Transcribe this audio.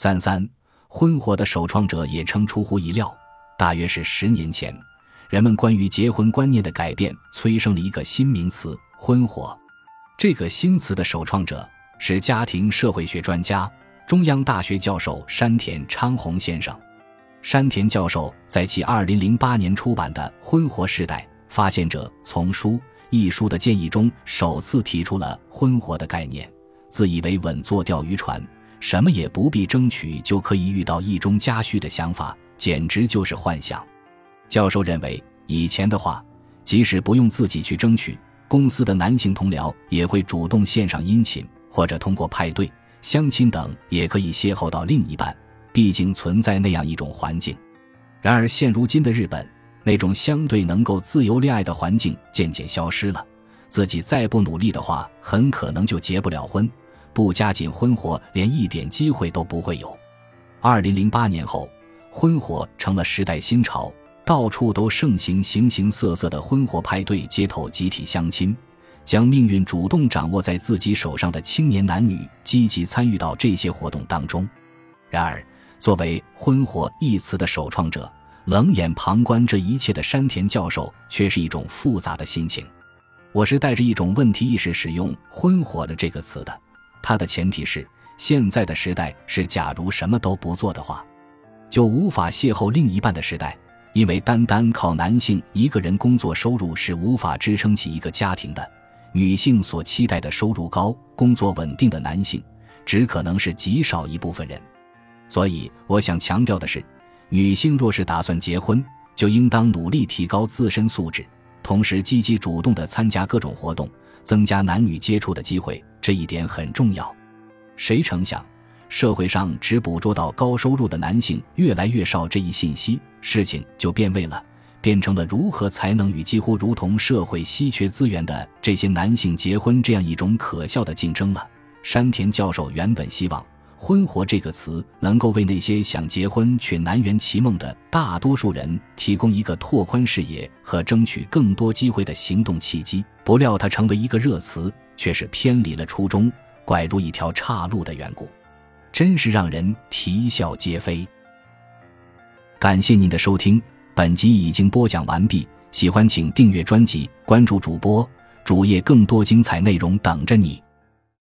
三三，婚活的首创者也称出乎意料，大约是十年前，人们关于结婚观念的改变催生了一个新名词——婚活。这个新词的首创者是家庭社会学专家、中央大学教授山田昌宏先生。山田教授在其二零零八年出版的《婚活时代：发现者丛书》一书的建议中，首次提出了婚活的概念，自以为稳坐钓鱼船。什么也不必争取就可以遇到意中佳婿的想法，简直就是幻想。教授认为，以前的话，即使不用自己去争取，公司的男性同僚也会主动献上殷勤，或者通过派对、相亲等也可以邂逅到另一半。毕竟存在那样一种环境。然而，现如今的日本，那种相对能够自由恋爱的环境渐渐消失了。自己再不努力的话，很可能就结不了婚。不加紧婚活，连一点机会都不会有。二零零八年后，婚活成了时代新潮，到处都盛行形形色色的婚活派对、街头集体相亲，将命运主动掌握在自己手上的青年男女积极参与到这些活动当中。然而，作为“婚活”一词的首创者，冷眼旁观这一切的山田教授却是一种复杂的心情。我是带着一种问题意识使用“婚活”的这个词的。它的前提是，现在的时代是假如什么都不做的话，就无法邂逅另一半的时代。因为单单靠男性一个人工作收入是无法支撑起一个家庭的，女性所期待的收入高、工作稳定的男性，只可能是极少一部分人。所以，我想强调的是，女性若是打算结婚，就应当努力提高自身素质，同时积极主动地参加各种活动。增加男女接触的机会，这一点很重要。谁成想，社会上只捕捉到高收入的男性越来越少这一信息，事情就变味了，变成了如何才能与几乎如同社会稀缺资源的这些男性结婚这样一种可笑的竞争了。山田教授原本希望。婚活这个词能够为那些想结婚却难圆其梦的大多数人提供一个拓宽视野和争取更多机会的行动契机。不料它成为一个热词，却是偏离了初衷，拐入一条岔路的缘故，真是让人啼笑皆非。感谢您的收听，本集已经播讲完毕。喜欢请订阅专辑，关注主播主页，更多精彩内容等着你。